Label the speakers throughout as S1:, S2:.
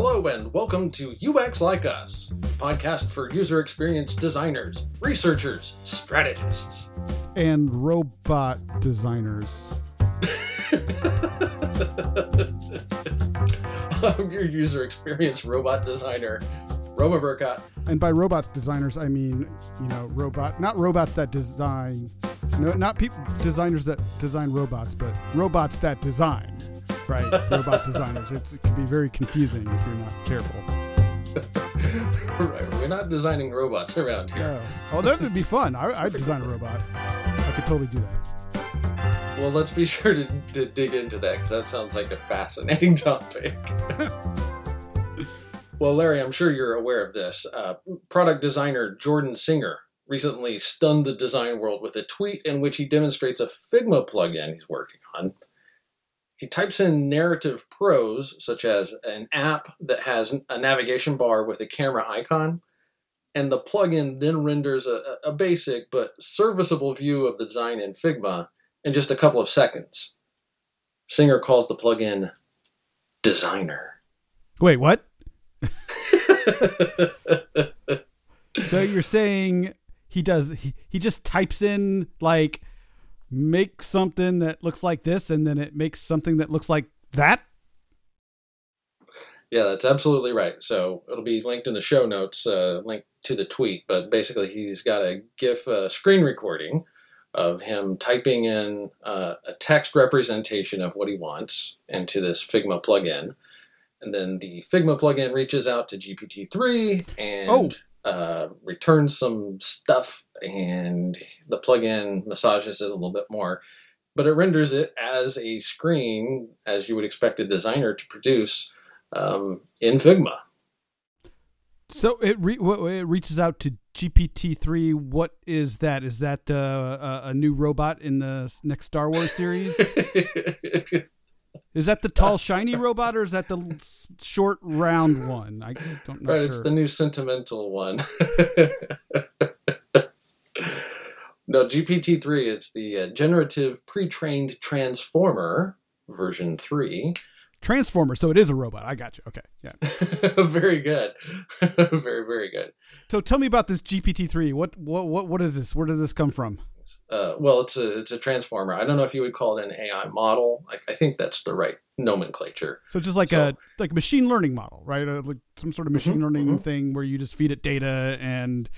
S1: Hello and welcome to UX Like Us, a podcast for user experience designers, researchers, strategists.
S2: and robot designers.
S1: I'm your user experience robot designer, Roma Burkott.
S2: And by robots designers, I mean, you know, robot, not robots that design, no, not people, designers that design robots, but robots that design, right? Robot designers. It's, it can be very confusing if you're not careful.
S1: right, we're not designing robots around here.
S2: Oh, oh that would be fun. I, I'd design a robot. I could totally do that.
S1: Well, let's be sure to, to dig into that because that sounds like a fascinating topic. well, Larry, I'm sure you're aware of this. Uh, product designer Jordan Singer recently stunned the design world with a tweet in which he demonstrates a Figma plugin he's working on. He types in narrative prose, such as an app that has a navigation bar with a camera icon, and the plugin then renders a, a basic but serviceable view of the design in Figma in just a couple of seconds. Singer calls the plugin Designer.
S2: Wait, what? so you're saying he does he, he just types in like make something that looks like this and then it makes something that looks like that?
S1: Yeah, that's absolutely right. So it'll be linked in the show notes, uh, link to the tweet. But basically, he's got a GIF uh, screen recording of him typing in uh, a text representation of what he wants into this Figma plugin. And then the Figma plugin reaches out to GPT-3 and
S2: Oh.
S1: Uh, returns some stuff, and the plugin massages it a little bit more. But it renders it as a screen, as you would expect a designer to produce um, in Figma.
S2: So it re- it reaches out to GPT-3. What is that? Is that uh, a new robot in the next Star Wars series? is that the tall shiny robot or is that the short round one? I don't know.
S1: right,
S2: sure.
S1: it's the new sentimental one. no, GPT-3 It's the uh, generative pre-trained transformer version 3.
S2: Transformer. So it is a robot. I got you. Okay. Yeah.
S1: very good. very, very good.
S2: So tell me about this GPT-3. What what what what is this? Where did this come from?
S1: Uh, well, it's a it's a transformer. I don't know if you would call it an AI model. I, I think that's the right nomenclature.
S2: So just like
S1: So-
S2: a like a machine learning model, right? Uh like some sort of machine
S1: Mhm,
S2: learning
S1: mhm.
S2: thing where you just feed it data, and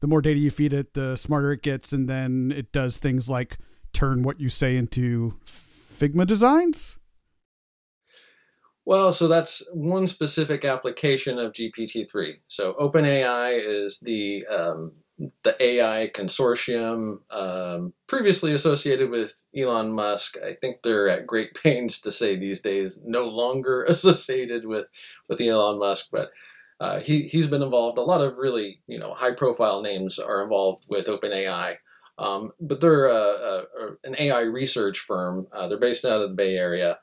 S2: the more data you feed it, the smarter it gets, and then it does things like turn what you say into Figma designs.
S1: Well, so that's one specific application of GPT-3. So OpenAI is the um, the AI consortium um, previously associated with Elon Musk. I think they're at great pains to say these days no longer associated with with Elon Musk, but uh, he he's been involved. A lot of really you know high profile names are involved with OpenAI. Um, but they're uh, uh, an AI research firm. Uh, they're based out of the Bay Area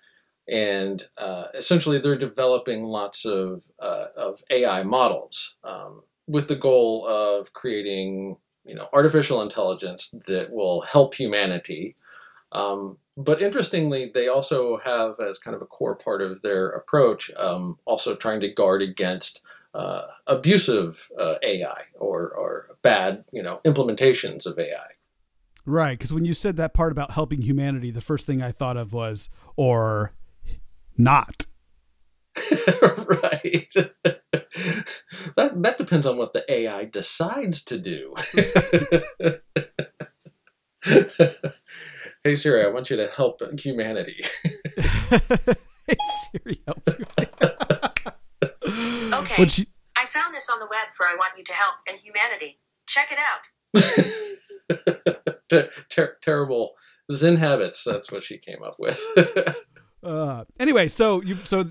S1: and uh, essentially they're developing lots of uh, of AI models um, with the goal of creating you know artificial intelligence that will help humanity. Um, but interestingly, they also have as kind of a core part of their approach, um, also trying to guard against uh, abusive uh, AI or or bad you know implementations of AI.
S2: Right, because when you said that part about helping humanity, the first thing I thought of was or not.
S1: right. that that depends on what the AI decides to do. hey Siri, I want you to help humanity.
S2: hey Siri, help me.
S3: Okay.
S2: What'd
S3: I found this on the web for I Want You to Help and Humanity. Check it out.
S1: Ter- ter- terrible Zen habits. That's what she came up with.
S2: Uh, anyway, so you so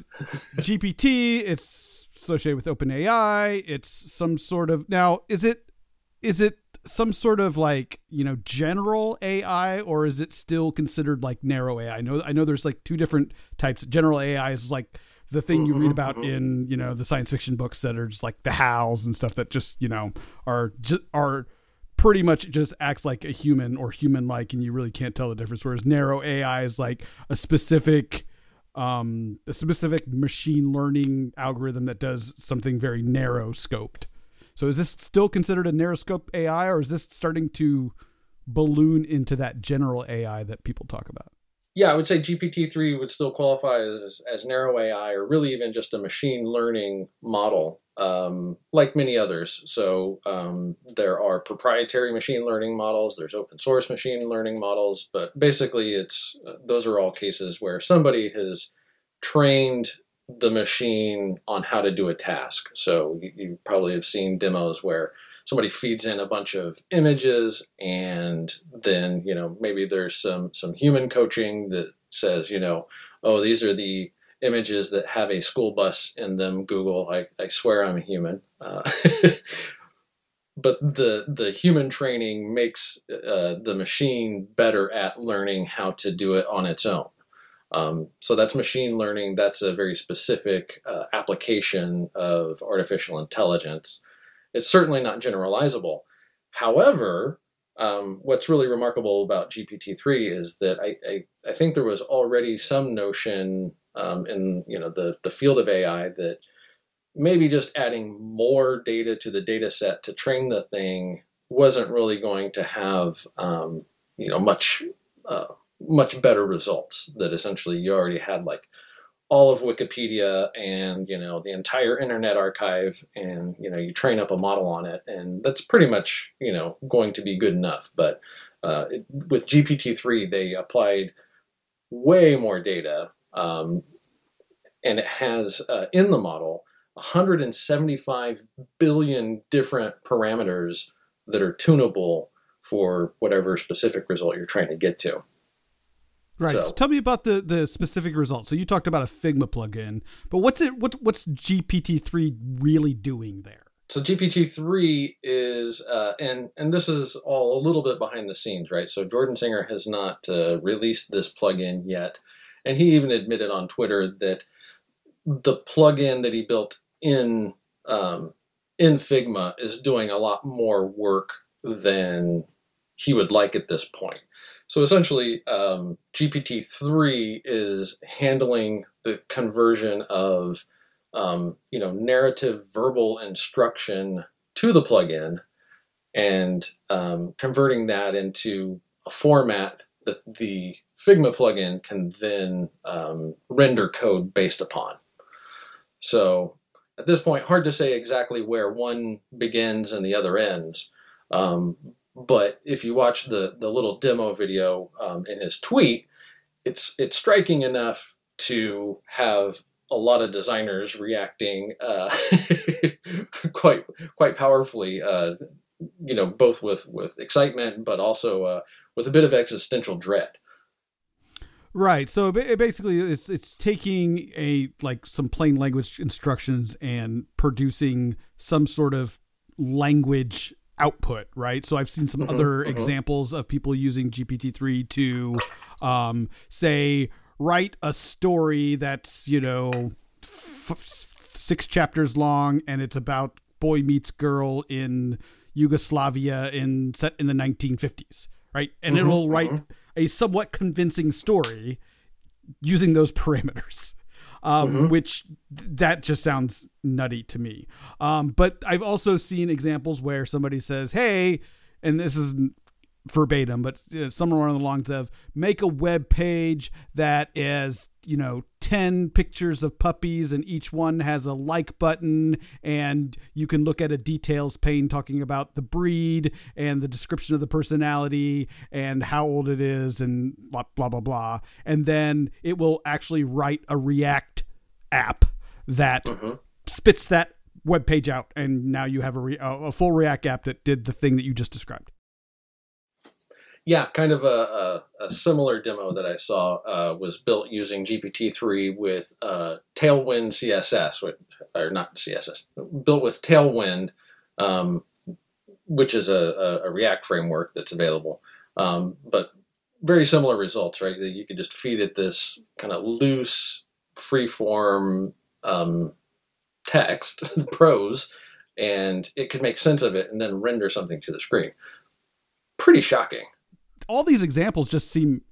S2: GPT, it's associated with OpenAI. It's some sort of now. Is it is it some sort of like you know general AI or is it still considered like narrow AI? I know I know there's like two different types. General AI is like the thing you read about in you know the science fiction books that are just like the howls and stuff that just you know are just are pretty much just acts like a human or human like and you really can't tell the difference whereas narrow ai is like a specific um, a specific machine learning algorithm that does something very narrow scoped. So is this still considered a narrow scope AI, or is this starting to balloon into that general AI that people talk about?
S1: Yeah, I would say GPT three would still qualify as as narrow AI, or really even just a machine learning model um, like many others. So um, there are proprietary machine learning models. There's open source machine learning models, but basically, it's those are all cases where somebody has trained the machine on how to do a task. So you, you probably have seen demos where somebody feeds in a bunch of images, and then you know maybe there's some some human coaching that says you know oh these are the images that have a school bus in them. Google, I, I swear I'm a human. Uh, but the the human training makes uh, the machine better at learning how to do it on its own. Um, so that's machine learning. That's a very specific uh, application of artificial intelligence. It's certainly not generalizable. However, um, what's really remarkable about GPT-3 is that I, I, I, think there was already some notion um, in you know the the field of AI that maybe just adding more data to the data set to train the thing wasn't really going to have um, you know much uh, much better results. That essentially you already had like all of Wikipedia and you know the entire Internet Archive, and you know you train up a model on it, and that's pretty much you know going to be good enough. But uh, it, with GPT three, they applied way more data um, and it has uh, in the model 175 billion different parameters that are tunable for whatever specific result you're trying to get to.
S2: Right. So, so, tell me about the the specific results. So you talked about a Figma plugin, but what's it? What what's GPT three really doing there?
S1: So GPT three is, uh, and and this is all a little bit behind the scenes, right? So Jordan Singer has not uh, released this plugin yet, and he even admitted on Twitter that the plugin that he built in um, in Figma is doing a lot more work than he would like at this point. So essentially, um, GPT three is handling the conversion of um, you know narrative verbal instruction to the plugin and um, converting that into a format that the Figma plugin can then um, render code based upon. So at this point, hard to say exactly where one begins and the other ends. Um, but if you watch the the little demo video um, in his tweet, it's it's striking enough to have a lot of designers reacting uh, quite quite powerfully. Uh, you know, both with with excitement, but also uh, with a bit of existential dread.
S2: Right. So basically, it's it's taking a like some plain language instructions and producing some sort of language output. Right. So I've seen some mm-hmm, other mm-hmm. examples of people using GPT three to um, say write a story that's you know f- six chapters long and it's about boy meets girl in Yugoslavia in set in the 1950s. Right. And mm-hmm, it'll write mm-hmm a somewhat convincing story using those parameters. Um, mm-hmm. which that just sounds nutty to me. Um, but I've also seen examples where somebody says, "Hey," and this is verbatim, but somewhere along the lines of make a web page that is, you know, 10 pictures of puppies and each one has a like button and you can look at a details pane talking about the breed and the description of the personality and how old it is and blah blah blah blah and then it will actually write a react app that mm-hmm. spits that web page out and now you have a, re- a full react app that did the thing that you just described
S1: yeah, kind of a, a, a, similar demo that I saw uh, was built using GPT-3 with uh, Tailwind CSS, or not CSS, built with Tailwind, um, which is a, a, React framework that's available. Um, but very similar results, right? You could just feed it this kind of loose, free-form um, text, prose, and it could make sense of it and then render something to the screen. Pretty shocking
S2: all these examples just seem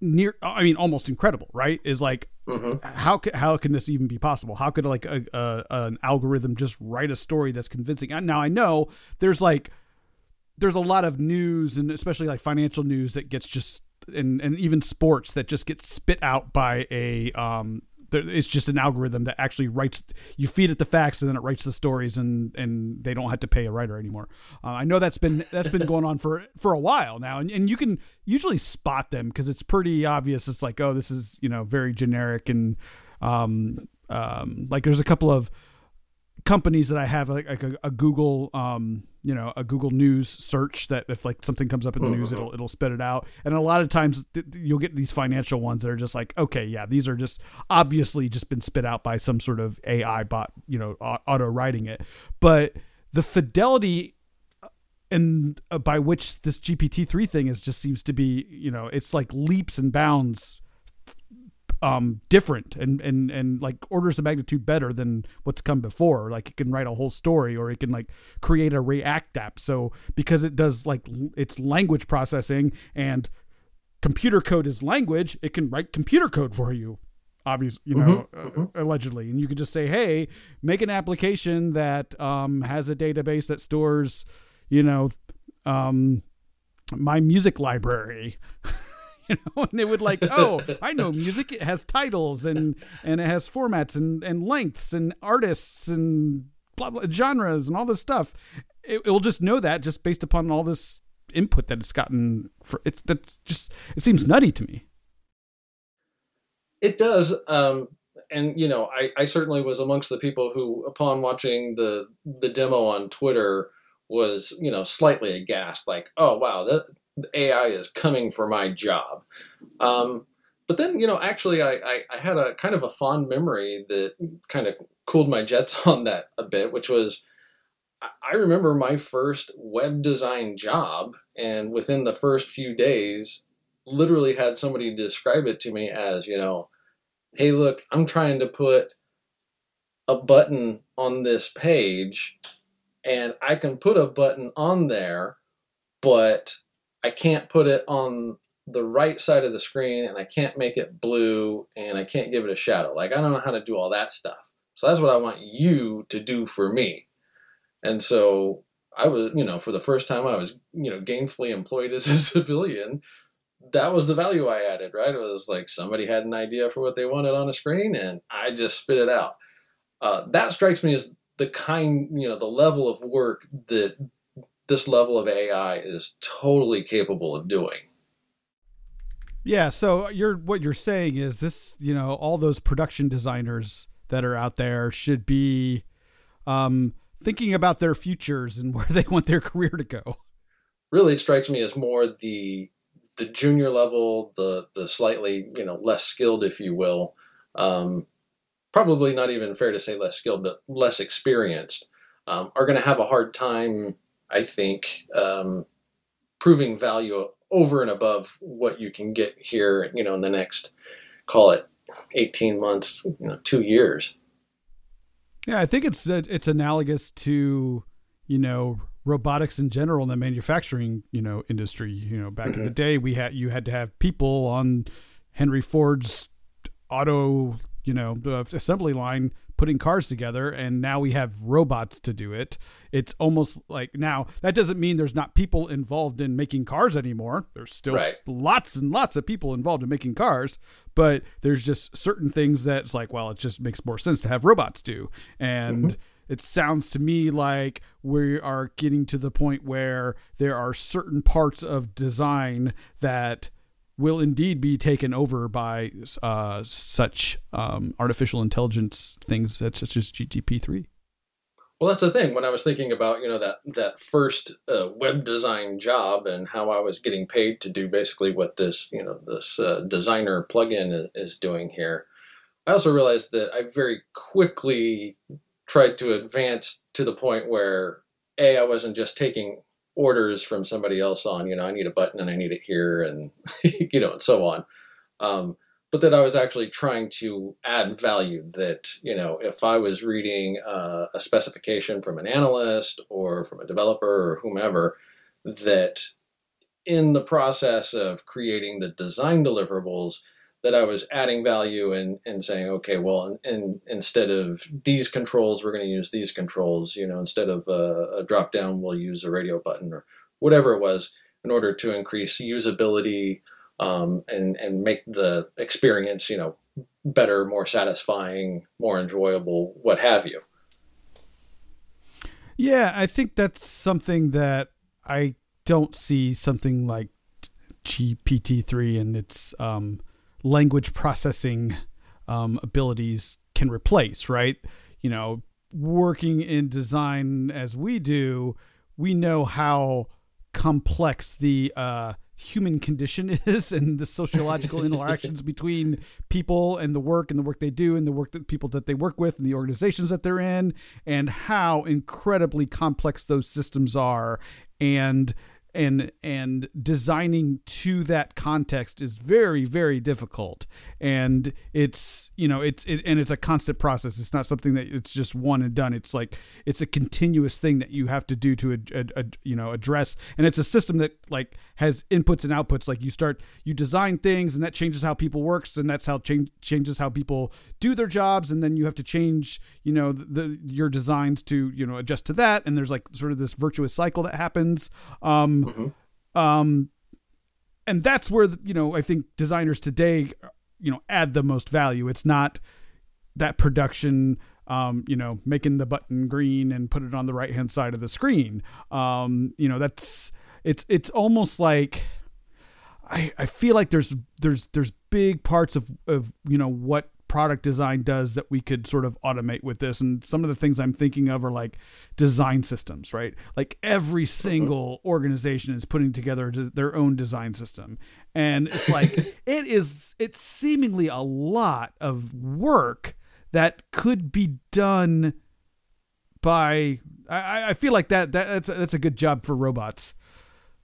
S2: near i mean almost incredible right is like Mm-hmm. How how can this even be possible? How could like a, a, an algorithm just write a story that's convincing? Now I know there's like there's a lot of news and especially like financial news that gets just and and even sports that just gets spit out by a um it's just an algorithm that actually writes you feed it the facts and then it writes the stories and and they don't have to pay a writer anymore. Uh, i know that's been that's been going on for for a while now and, and you can usually spot them because it's pretty obvious. It's like oh this is you know very generic and um um like there's a couple of companies that I have like, like a, a, Google um you know a Google News search that if like something comes up in the mm-hmm. news it'll it'll spit it out and a lot of times th- you'll get these financial ones that are just like okay yeah these are just obviously just been spit out by some sort of AI bot you know auto writing it but the fidelity uh, and uh, by which this GPT-3 thing is just seems to be you know it's like leaps and bounds um, different and, and, and like orders of magnitude better than what's come before. Like it can write a whole story or it can like create a React app. So because it does like its language processing and computer code is language, it can write computer code for you. Obviously, you know, mm-hmm, uh, mm-hmm. allegedly, and you can just say, "Hey, make an application that um, has a database that stores, you know, um, my music library." know, and it would like, oh, I know music. It has titles and and it has formats and and lengths and artists and blah blah genres and all this stuff. It, it will just know that just based upon all this input that it's gotten. For it's that's just it seems nutty to me.
S1: It does. Um, and you know, I, I certainly was amongst the people who, upon watching the the demo on Twitter, was you know slightly aghast, like, oh wow, that AI is coming for my job. Um, but then, you know, actually, I, I, I, had a kind of a fond memory that kind of cooled my jets on that a bit, which was I remember my first web design job, and within the first few days, literally had somebody describe it to me as, you know, hey, look, I'm trying to put a button on this page, and I can put a button on there, but I can't put it on the right side of the screen and I can't make it blue and I can't give it a shadow. Like I don't know how to do all that stuff. So that's what I want you to do for me. And so I was, you know, for the first time I was, you know, gainfully employed as a civilian. That was the value I added, right? It was like somebody had an idea for what they wanted on a screen and I just spit it out. Uh, that strikes me as the kind, you know, the level of work that this level of AI is totally capable of doing.
S2: Yeah, so you're what you're saying is this, you know, all those production designers that are out there should be um, thinking about their futures and where they want their career to go.
S1: Really, it strikes me as more the the junior level, the the slightly you know less skilled, if you will. Um, probably not even fair to say less skilled, but less experienced, um, are going to have a hard time I think, um, proving value over and above what you can get here, you know, in the next, call it 18 months, you know, two years.
S2: Yeah, I think it's it's analogous to, you know, robotics in general in the manufacturing, you know, industry. You know, back mm-hmm. in the mm-hmm. day, we had you had to have people on Henry Ford's auto, you know, the assembly line putting cars together and now we have robots to do it. It's almost like now that doesn't mean there's not people involved in making cars anymore. There's still right. lots and lots of people involved in making cars but there's just certain things that's like well it just makes more sense to have robots do. And mm-hmm. it sounds to me like we are getting to the point where there are certain parts of design that will indeed be taken over by uh, such um, artificial intelligence things such as GPT-3.
S1: Well, that's the thing. When I was thinking about you know that that first uh, web design job and how I was getting paid to do basically what this you know this uh, designer plugin is doing here, I also realized that I very quickly tried to advance to the point where a I wasn't just taking orders from somebody else on, you know, I need a button and I need it here and, you know, and so on. Um, but that I was actually trying to add value that, you know, if I was reading uh, a specification from an analyst or from a developer or whomever, that in the process of creating the design deliverables, that I was adding value and and saying, okay, well, and instead of these controls, we're going to use these controls. You know, instead of a, a drop down, we'll use a radio button or whatever it was, in order to increase usability um, and and make the experience, you know, better, more satisfying, more enjoyable, what have you.
S2: Yeah, I think that's something that I don't see something like GPT-3 and its um, language processing um, abilities can replace, right? You know, working in design as we do, we know how complex the uh, human condition is and the sociological interactions between people and the work and the work they do and the work that people that they work with and the organizations that they're in and how incredibly complex those systems are and and and designing to that context is very very difficult. And it's you know it's it, and it's a constant process. It's not something that it's just one and done. It's like it's a continuous thing that you have to do to a, a, a you know address. And it's a system that like has inputs and outputs. Like you start you design things and that changes how people works and that's how change changes how people do their jobs. And then you have to change you know the, the your designs to you know adjust to that. And there's like sort of this virtuous cycle that happens um, mm-hmm. um and that's where you know i think designers today you know add the most value it's not that production um, you know, making the button green and put it on the right hand side of the screen. Um, you know, that's it's it's almost like I I feel like there's there's there's big parts of of you know what product design does that we could sort of automate with this. And some of the things i'm thinking of are like design systems right? Like every mm-hmm. single organization is putting together their own design system. And it's like it is it's seemingly a lot of work that could be done by i i feel like that, that that's that's a good job for robots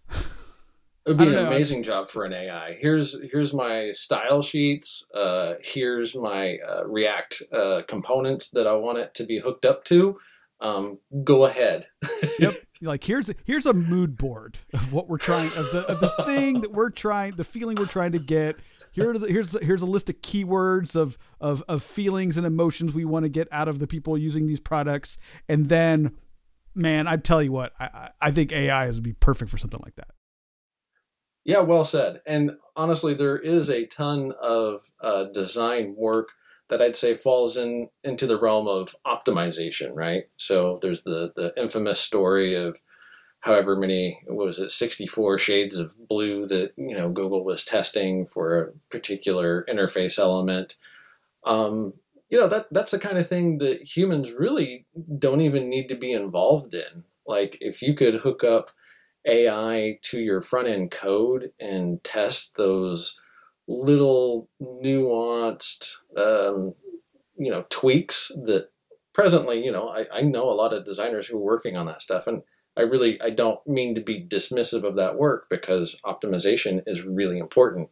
S1: it would be an know. amazing job for an AI. Here's here's my style sheets. Uh, here's my uh, React uh, components that I want it to be hooked up to. Um, go ahead.
S2: yep. Like here's here's a mood board of what we're trying of the of the thing that we're trying the feeling we're trying to get. Here the, here's here's a list of keywords of of of feelings and emotions we want to get out of the people using these products, and then man, I tell you what, I, I think AI is would be perfect for something like that.
S1: Yeah, well said. And honestly, there is a ton of uh, design work that I'd say falls in into the realm of optimization, right? So there's the the infamous story of however many was it 64 shades of blue that you know Google was testing for a particular interface element. Um, you know that that's the kind of thing that humans really don't even need to be involved in like if you could hook up ai to your front end code and test those little nuanced um, you know tweaks that presently you know I, I know a lot of designers who are working on that stuff and i really i don't mean to be dismissive of that work because optimization is really important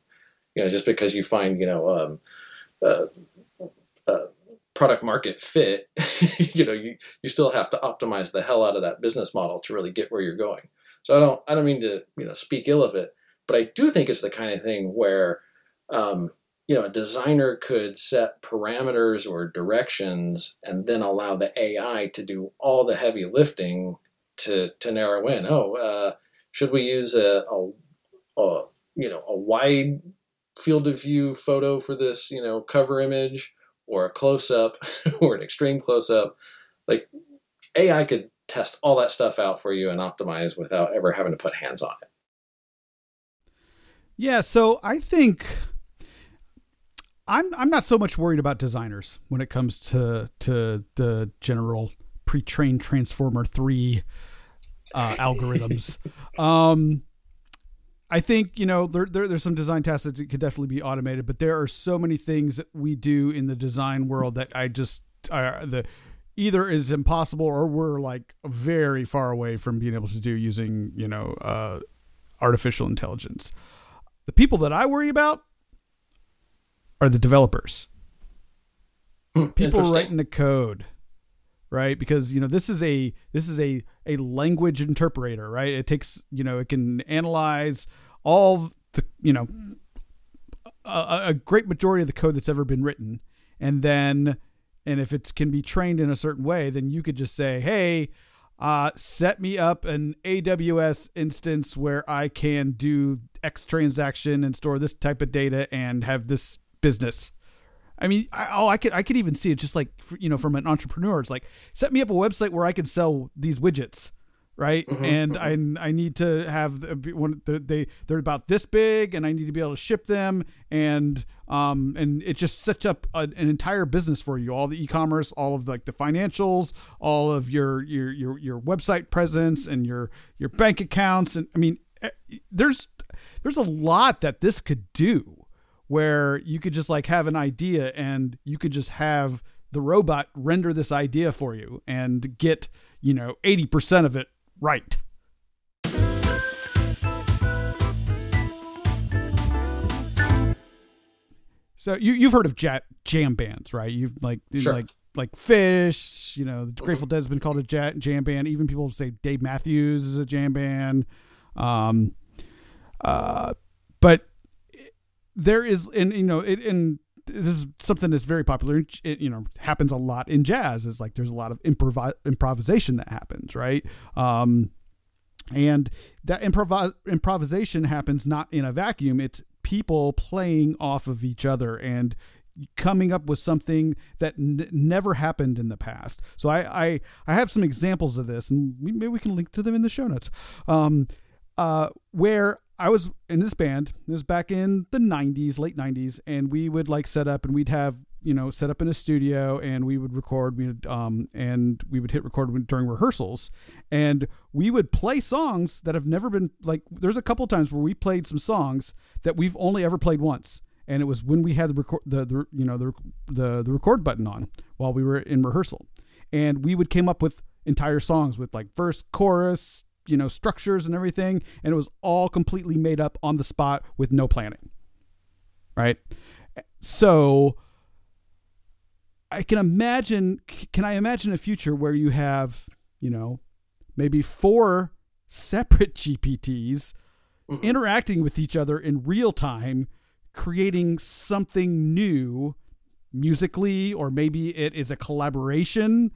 S1: you know just because you find you know um, uh, uh, product market fit, you know, you, you still have to optimize the hell out of that business model to really get where you're going. So I don't I don't mean to you know speak ill of it, but I do think it's the kind of thing where um, you know a designer could set parameters or directions and then allow the AI to do all the heavy lifting to to narrow in. Oh, uh, should we use a, a, a you know a wide field of view photo for this you know cover image or a close up or an extreme close up. Like AI could test all that stuff out for you and optimize without ever having to put hands on it.
S2: Yeah, so I think I'm I'm not so much worried about designers when it comes to to the general pre-trained transformer 3 uh, algorithms. um I think you know there, there, there's some design tasks that could definitely be automated, but there are so many things that we do in the design world that I just uh, the either is impossible or we're like very far away from being able to do using you know uh, artificial intelligence. The people that I worry about are the developers.
S1: Hmm,
S2: people writing the code right because you know this is a this is a a language interpreter right it takes you know it can analyze all the you know a, a great majority of the code that's ever been written, and then and if it can be trained in a certain way, then you could just say, hey. Uh, set me up an AWS instance where I can do X transaction and store this type of data and have this business. I mean, I, oh, I could I could even see it just like you know from an entrepreneur. It's like set me up a website where I can sell these widgets, right?
S1: Mhm,
S2: and I I need to have the, one the, they they're about this big, and I need to be able to ship them, and um and it just sets up a, an entire business for you. All the e-commerce, all of like the financials, all of your your your your website presence, and your your bank accounts, and I mean, eh, there's there's a lot that this could do where you could just like have an idea and you could just have the robot render this idea for you and get, you know, 80% of it right. So you you've heard of ja- jam bands, right? You've like
S1: Sure.
S2: like like Phish, you know, the Grateful Dead has been called a ja- jam band. Even people say Dave Matthews is a jam band. Um, uh, but there is, and you know, it and this is something that's very popular. It you know happens a lot in jazz. Is like there's a lot of improv improvisation that happens, right? Um, and that improv improvisation happens not in a vacuum. It's people playing off of each other and coming up with something that n- never happened in the past. So I, I I have some examples of this, and we, maybe we can link to them in the show notes. Um, uh, where I was in this band. It was back in the '90s, late '90s, and we would like set up, and we'd have you know set up in a studio, and we would record. We um and we would hit record during rehearsals, and we would play songs that have never been like. There's a couple times where we played some songs that we've only ever played once, and it was when we had the record the, the you know the the the record button on while we were in rehearsal, and we would came up with entire songs with like verse, chorus, you know structures and everything and it was all completely made up on the spot with no planning right so i can imagine can i imagine a future where you have you know maybe four separate gpts
S1: Mhm.
S2: interacting with each other in real time creating something new musically or maybe it is a collaboration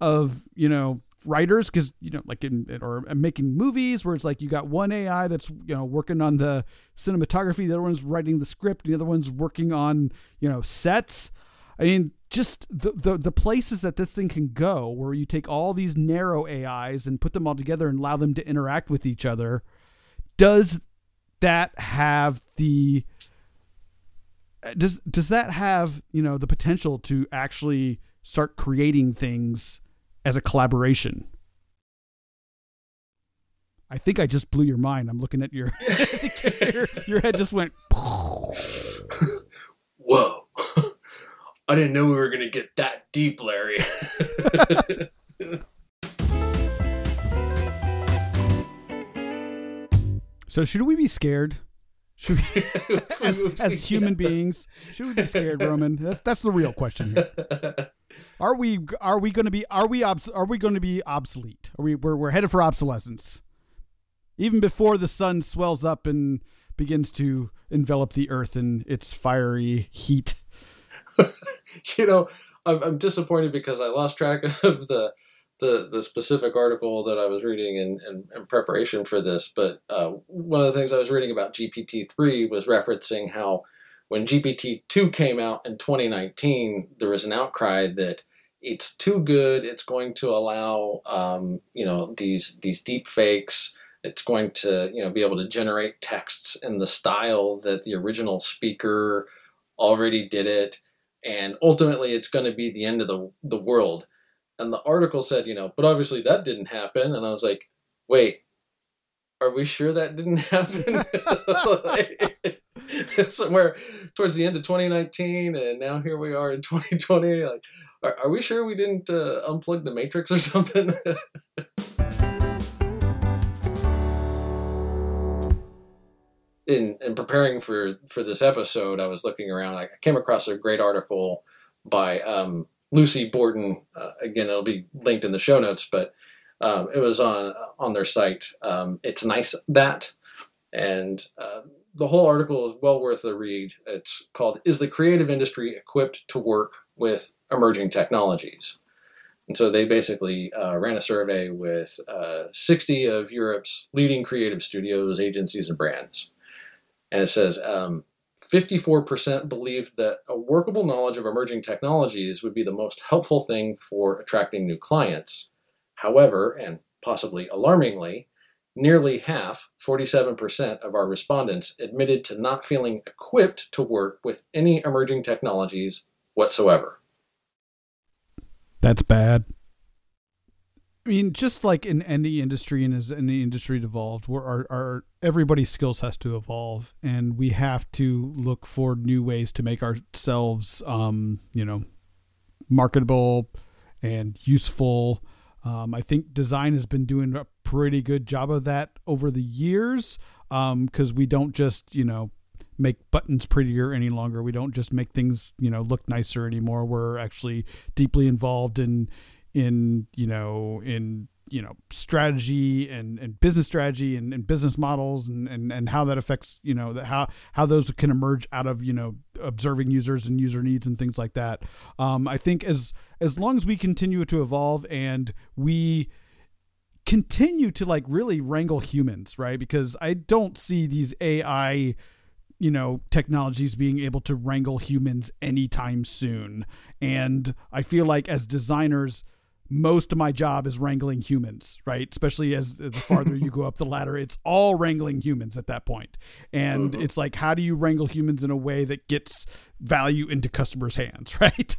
S2: of you know writers because you know like in or making movies where it's like you got one AI that's you know working on the cinematography, the other one's writing the script, the other one's working on you know sets. I mean, just the the, the places that this thing can go, where you take all these narrow AIs and put them all together and allow them to interact with each other. Does that have the uh, does does that have you know the potential to actually start creating things as a collaboration. I think I just blew your mind. I'm looking at your your, your head just went.
S1: Whoa. I didn't know we were going to get that deep, Larry.
S2: So should we be scared? Should we, as, as human
S1: Yeah,
S2: beings, should we be scared, Roman? That, that's the real question here. Are we are we going to be are we obs, are we going to be obsolete? Are we we're, we're headed for obsolescence? Even before the sun swells up and begins to envelop the earth in its fiery heat.
S1: you know, I'm, I'm disappointed because I lost track of the the, the specific article that I was reading in, in, in preparation for this. But uh, one of the things I was reading about GPT three was referencing how when GPT two came out in 2019, there was an outcry that it's too good. It's going to allow um, you know these these deep fakes. It's going to you know be able to generate texts in the style that the original speaker already did it and ultimately it's going to be the end of the the world. And the article said, you know, but obviously that didn't happen. And I was like, wait, are we sure that didn't happen? Somewhere towards the end of 2019, and now here we are in 2020. Like, are, are we sure we didn't uh, unplug the matrix or something? in in preparing for for this episode, I was looking around. I came across a great article by um, Lucy Borden. Uh, again, it'll be linked in the show notes, but um, it was on on their site. Um, it's nice that, and uh, the whole article is well worth a read. It's called "Is the Creative Industry Equipped to Work with Emerging Technologies?" And so they basically uh, ran a survey with uh, 60 of Europe's leading creative studios, agencies, and brands. And it says um, 54% believe that a workable knowledge of emerging technologies would be the most helpful thing for attracting new clients. However, and possibly alarmingly, nearly half, 47% of our respondents admitted to not feeling equipped to work with any emerging technologies whatsoever.
S2: That's bad. I mean, just like in any industry and as any industry evolved, where our, our everybody's skills has to evolve, and we have to look for new ways to make ourselves, um, you know, marketable and useful. Um, I think design has been doing a pretty good job of that over the years, because um, we don't just, you know, make buttons prettier any longer. We don't just make things, you know, look nicer anymore. We're actually deeply involved in in you know in you know strategy and, and business strategy and, and business models and, and, and how that affects you know the, how how those can emerge out of you know observing users and user needs and things like that. Um, i think as as long as we continue to evolve and we continue to like really wrangle humans right? Because i don't see these ai you know technologies being able to wrangle humans anytime soon. And i feel like as designers most of my job is wrangling humans, right? Especially as the farther you go up the ladder, it's all wrangling humans at that point. And mm-hmm. it's like, how do you wrangle humans in a way that gets value into customers' hands, right?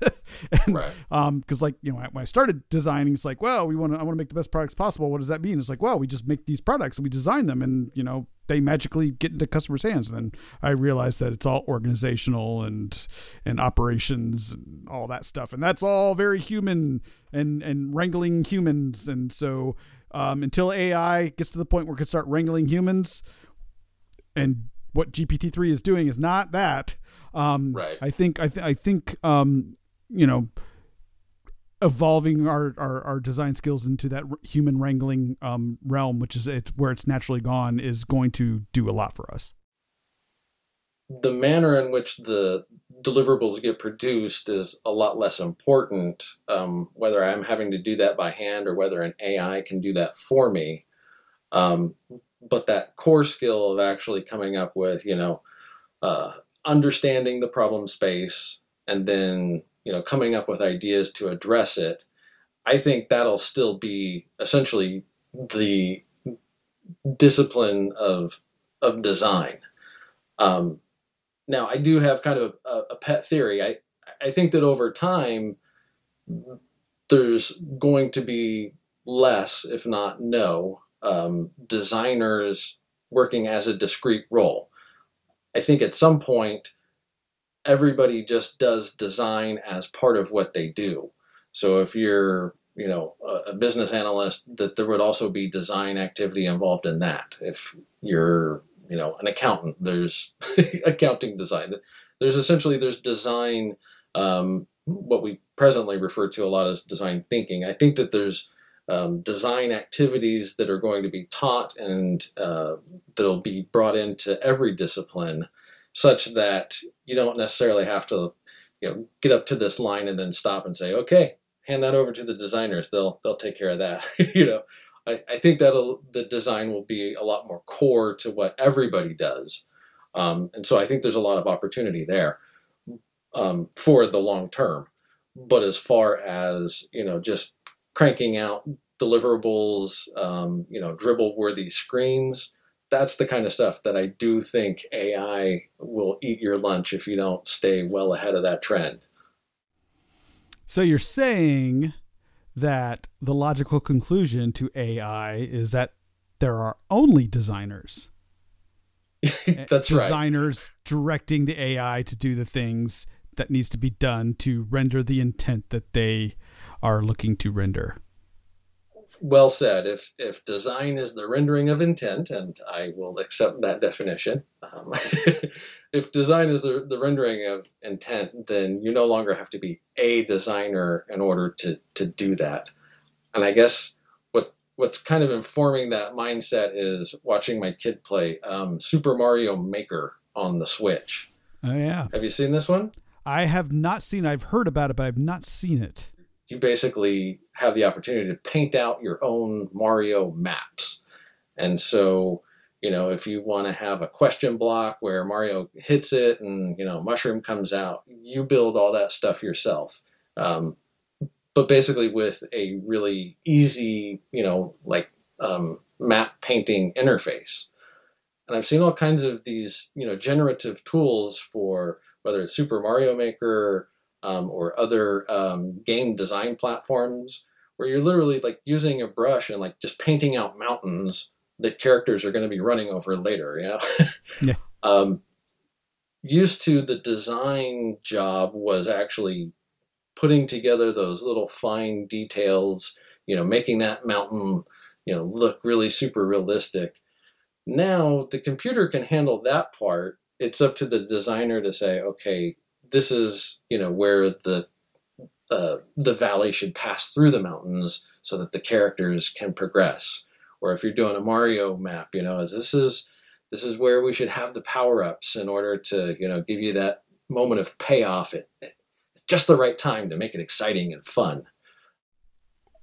S2: and, right. Um, because like you know, when I started designing, it's like, well, we want to, I want to make the best products possible. What does that mean? It's like, well, we just make these products and we design them, and you know, they magically get into customers' hands. And then I realized that it's all organizational and and operations and all that stuff, and that's all very human and and wrangling humans. And so um, until AI gets to the point where it can start wrangling humans, and what GPT three is doing is not that. Um, right. I think I, th- I think um, you know evolving our, our, our design skills into that human wrangling um, realm, which is it's where it's naturally gone, is going to do a lot for us.
S1: The manner in which the deliverables get produced is a lot less important, um, whether I'm having to do that by hand or whether an AI can do that for me. Um, but that core skill of actually coming up with, you know, uh, understanding the problem space and then you know coming up with ideas to address it i think that'll still be essentially the discipline of of design. Um, now i do have kind of a, a pet theory. I i think that over time there's going to be less if not no um, designers working as a discrete role. I think at some point, everybody just does design as part of what they do. So if you're, you know, a, business analyst, that there would also be design activity involved in that. If you're, you know, an accountant, there's accounting design. There's essentially there's design, um, what we presently refer to a lot as design thinking. I think that there's um, design activities that are going to be taught and uh, that'll be brought into every discipline such that you don't necessarily have to you know get up to this line and then stop and say okay hand that over to the designers. They'll they'll take care of that. You know I, I think that the design will be a lot more core to what everybody does. Um, and so i think there's a lot of opportunity there um, for the long term. But as far as you know just cranking out deliverables, um, you know, Dribbble worthy screens. That's the kind of stuff that I do think AI will eat your lunch if you don't stay well ahead of that trend.
S2: So you're saying that the logical conclusion to AI is that there are only designers.
S1: Eh, that's
S2: designers
S1: right.
S2: Designers directing the AI to do the things that needs to be done to render the intent that they are looking to render
S1: well said. If if design is the rendering of intent, and I will accept that definition, um, if design is the, the rendering of intent, then you no longer have to be a designer in order to to do that. And I guess what what's kind of informing that mindset is watching my kid play um, Super Mario Maker on the Switch.
S2: Oh yeah,
S1: Have you seen this one?
S2: I have not seen. I've heard about it, but I've not seen it.
S1: You basically have the opportunity to paint out your own Mario maps. And so, you know, if you want to have a question block where Mario hits it and, you know, mushroom comes out, you build all that stuff yourself. Um, but basically with a really easy, you know, like um, map painting interface. And I've seen all kinds of these, you know, generative tools for whether it's Super Mario Maker um, or other um, game design platforms where you're literally like using a brush and like just painting out mountains that characters are going to be running over later, you know?
S2: Yeah.
S1: Um, used to the design job was actually putting together those little fine details, you know, making that mountain, you know, look really super realistic. Now the computer can handle that part. It's up to the designer to say, okay, this is, you know, where the uh, the valley should pass through the mountains so that the characters can progress. Or if you're doing a Mario map, you know, this is this is where we should have the power ups in order to, you know, give you that moment of payoff at, at just the right time to make it exciting and fun.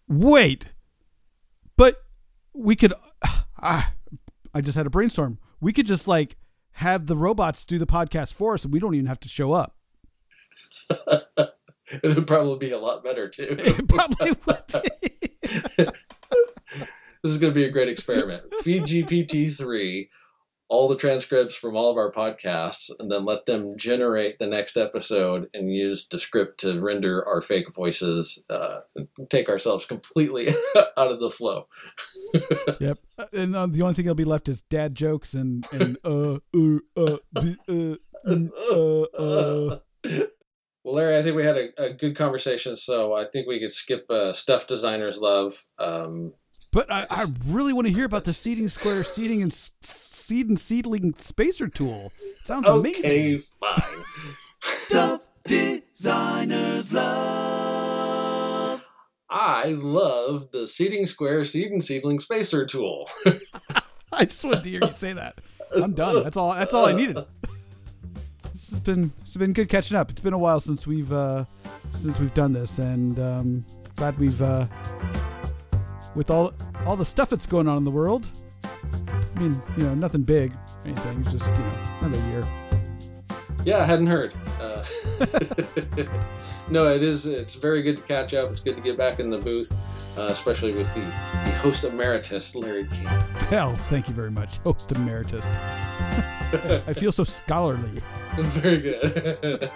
S2: Wait, but we could. Ah, I just had a brainstorm. We could just like have the robots do the podcast for us, and we don't even have to show up.
S1: it would probably be a lot better too.
S2: It probably would
S1: this is going to be a great experiment. Feed GPT three all the transcripts from all of our podcasts, and then let them generate the next episode and use Descript to render our fake voices, uh, and take ourselves completely out of the flow.
S2: yep. And uh, the only thing that'll be left is dad jokes and and uh uh uh uh, mm, uh, uh.
S1: Well, Larry, I think we had a, a good conversation, so I think we could skip uh, stuff designers love. Um,
S2: But I, I really want to hear about the seeding square seeding and s- seed and seedling spacer tool. Sounds amazing.
S1: okay, fine.
S4: Stuff designers love.
S1: I love the seeding square seed and seedling spacer tool.
S2: I just wanted to hear you say that. I'm done. That's all. That's all I needed. Been it's been good catching up. It's been a while since we've uh, since we've done this, and um, glad we've uh, with all all the stuff that's going on in the world. I mean, you know, nothing big, or anything. It's just you know another year.
S1: yeah, I hadn't heard. Uh, no, it is. It's very good to catch up. It's good to get back in the booth, uh, especially with the, the host emeritus, Larry King.
S2: Hell, thank you very much, host emeritus. I feel so scholarly.
S1: very good.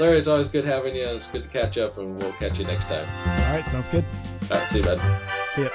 S1: Larry, it's always good having you. It's good to catch up, and we'll catch you next time.
S2: All right, sounds good.
S1: All right, see you, bud.
S2: See ya.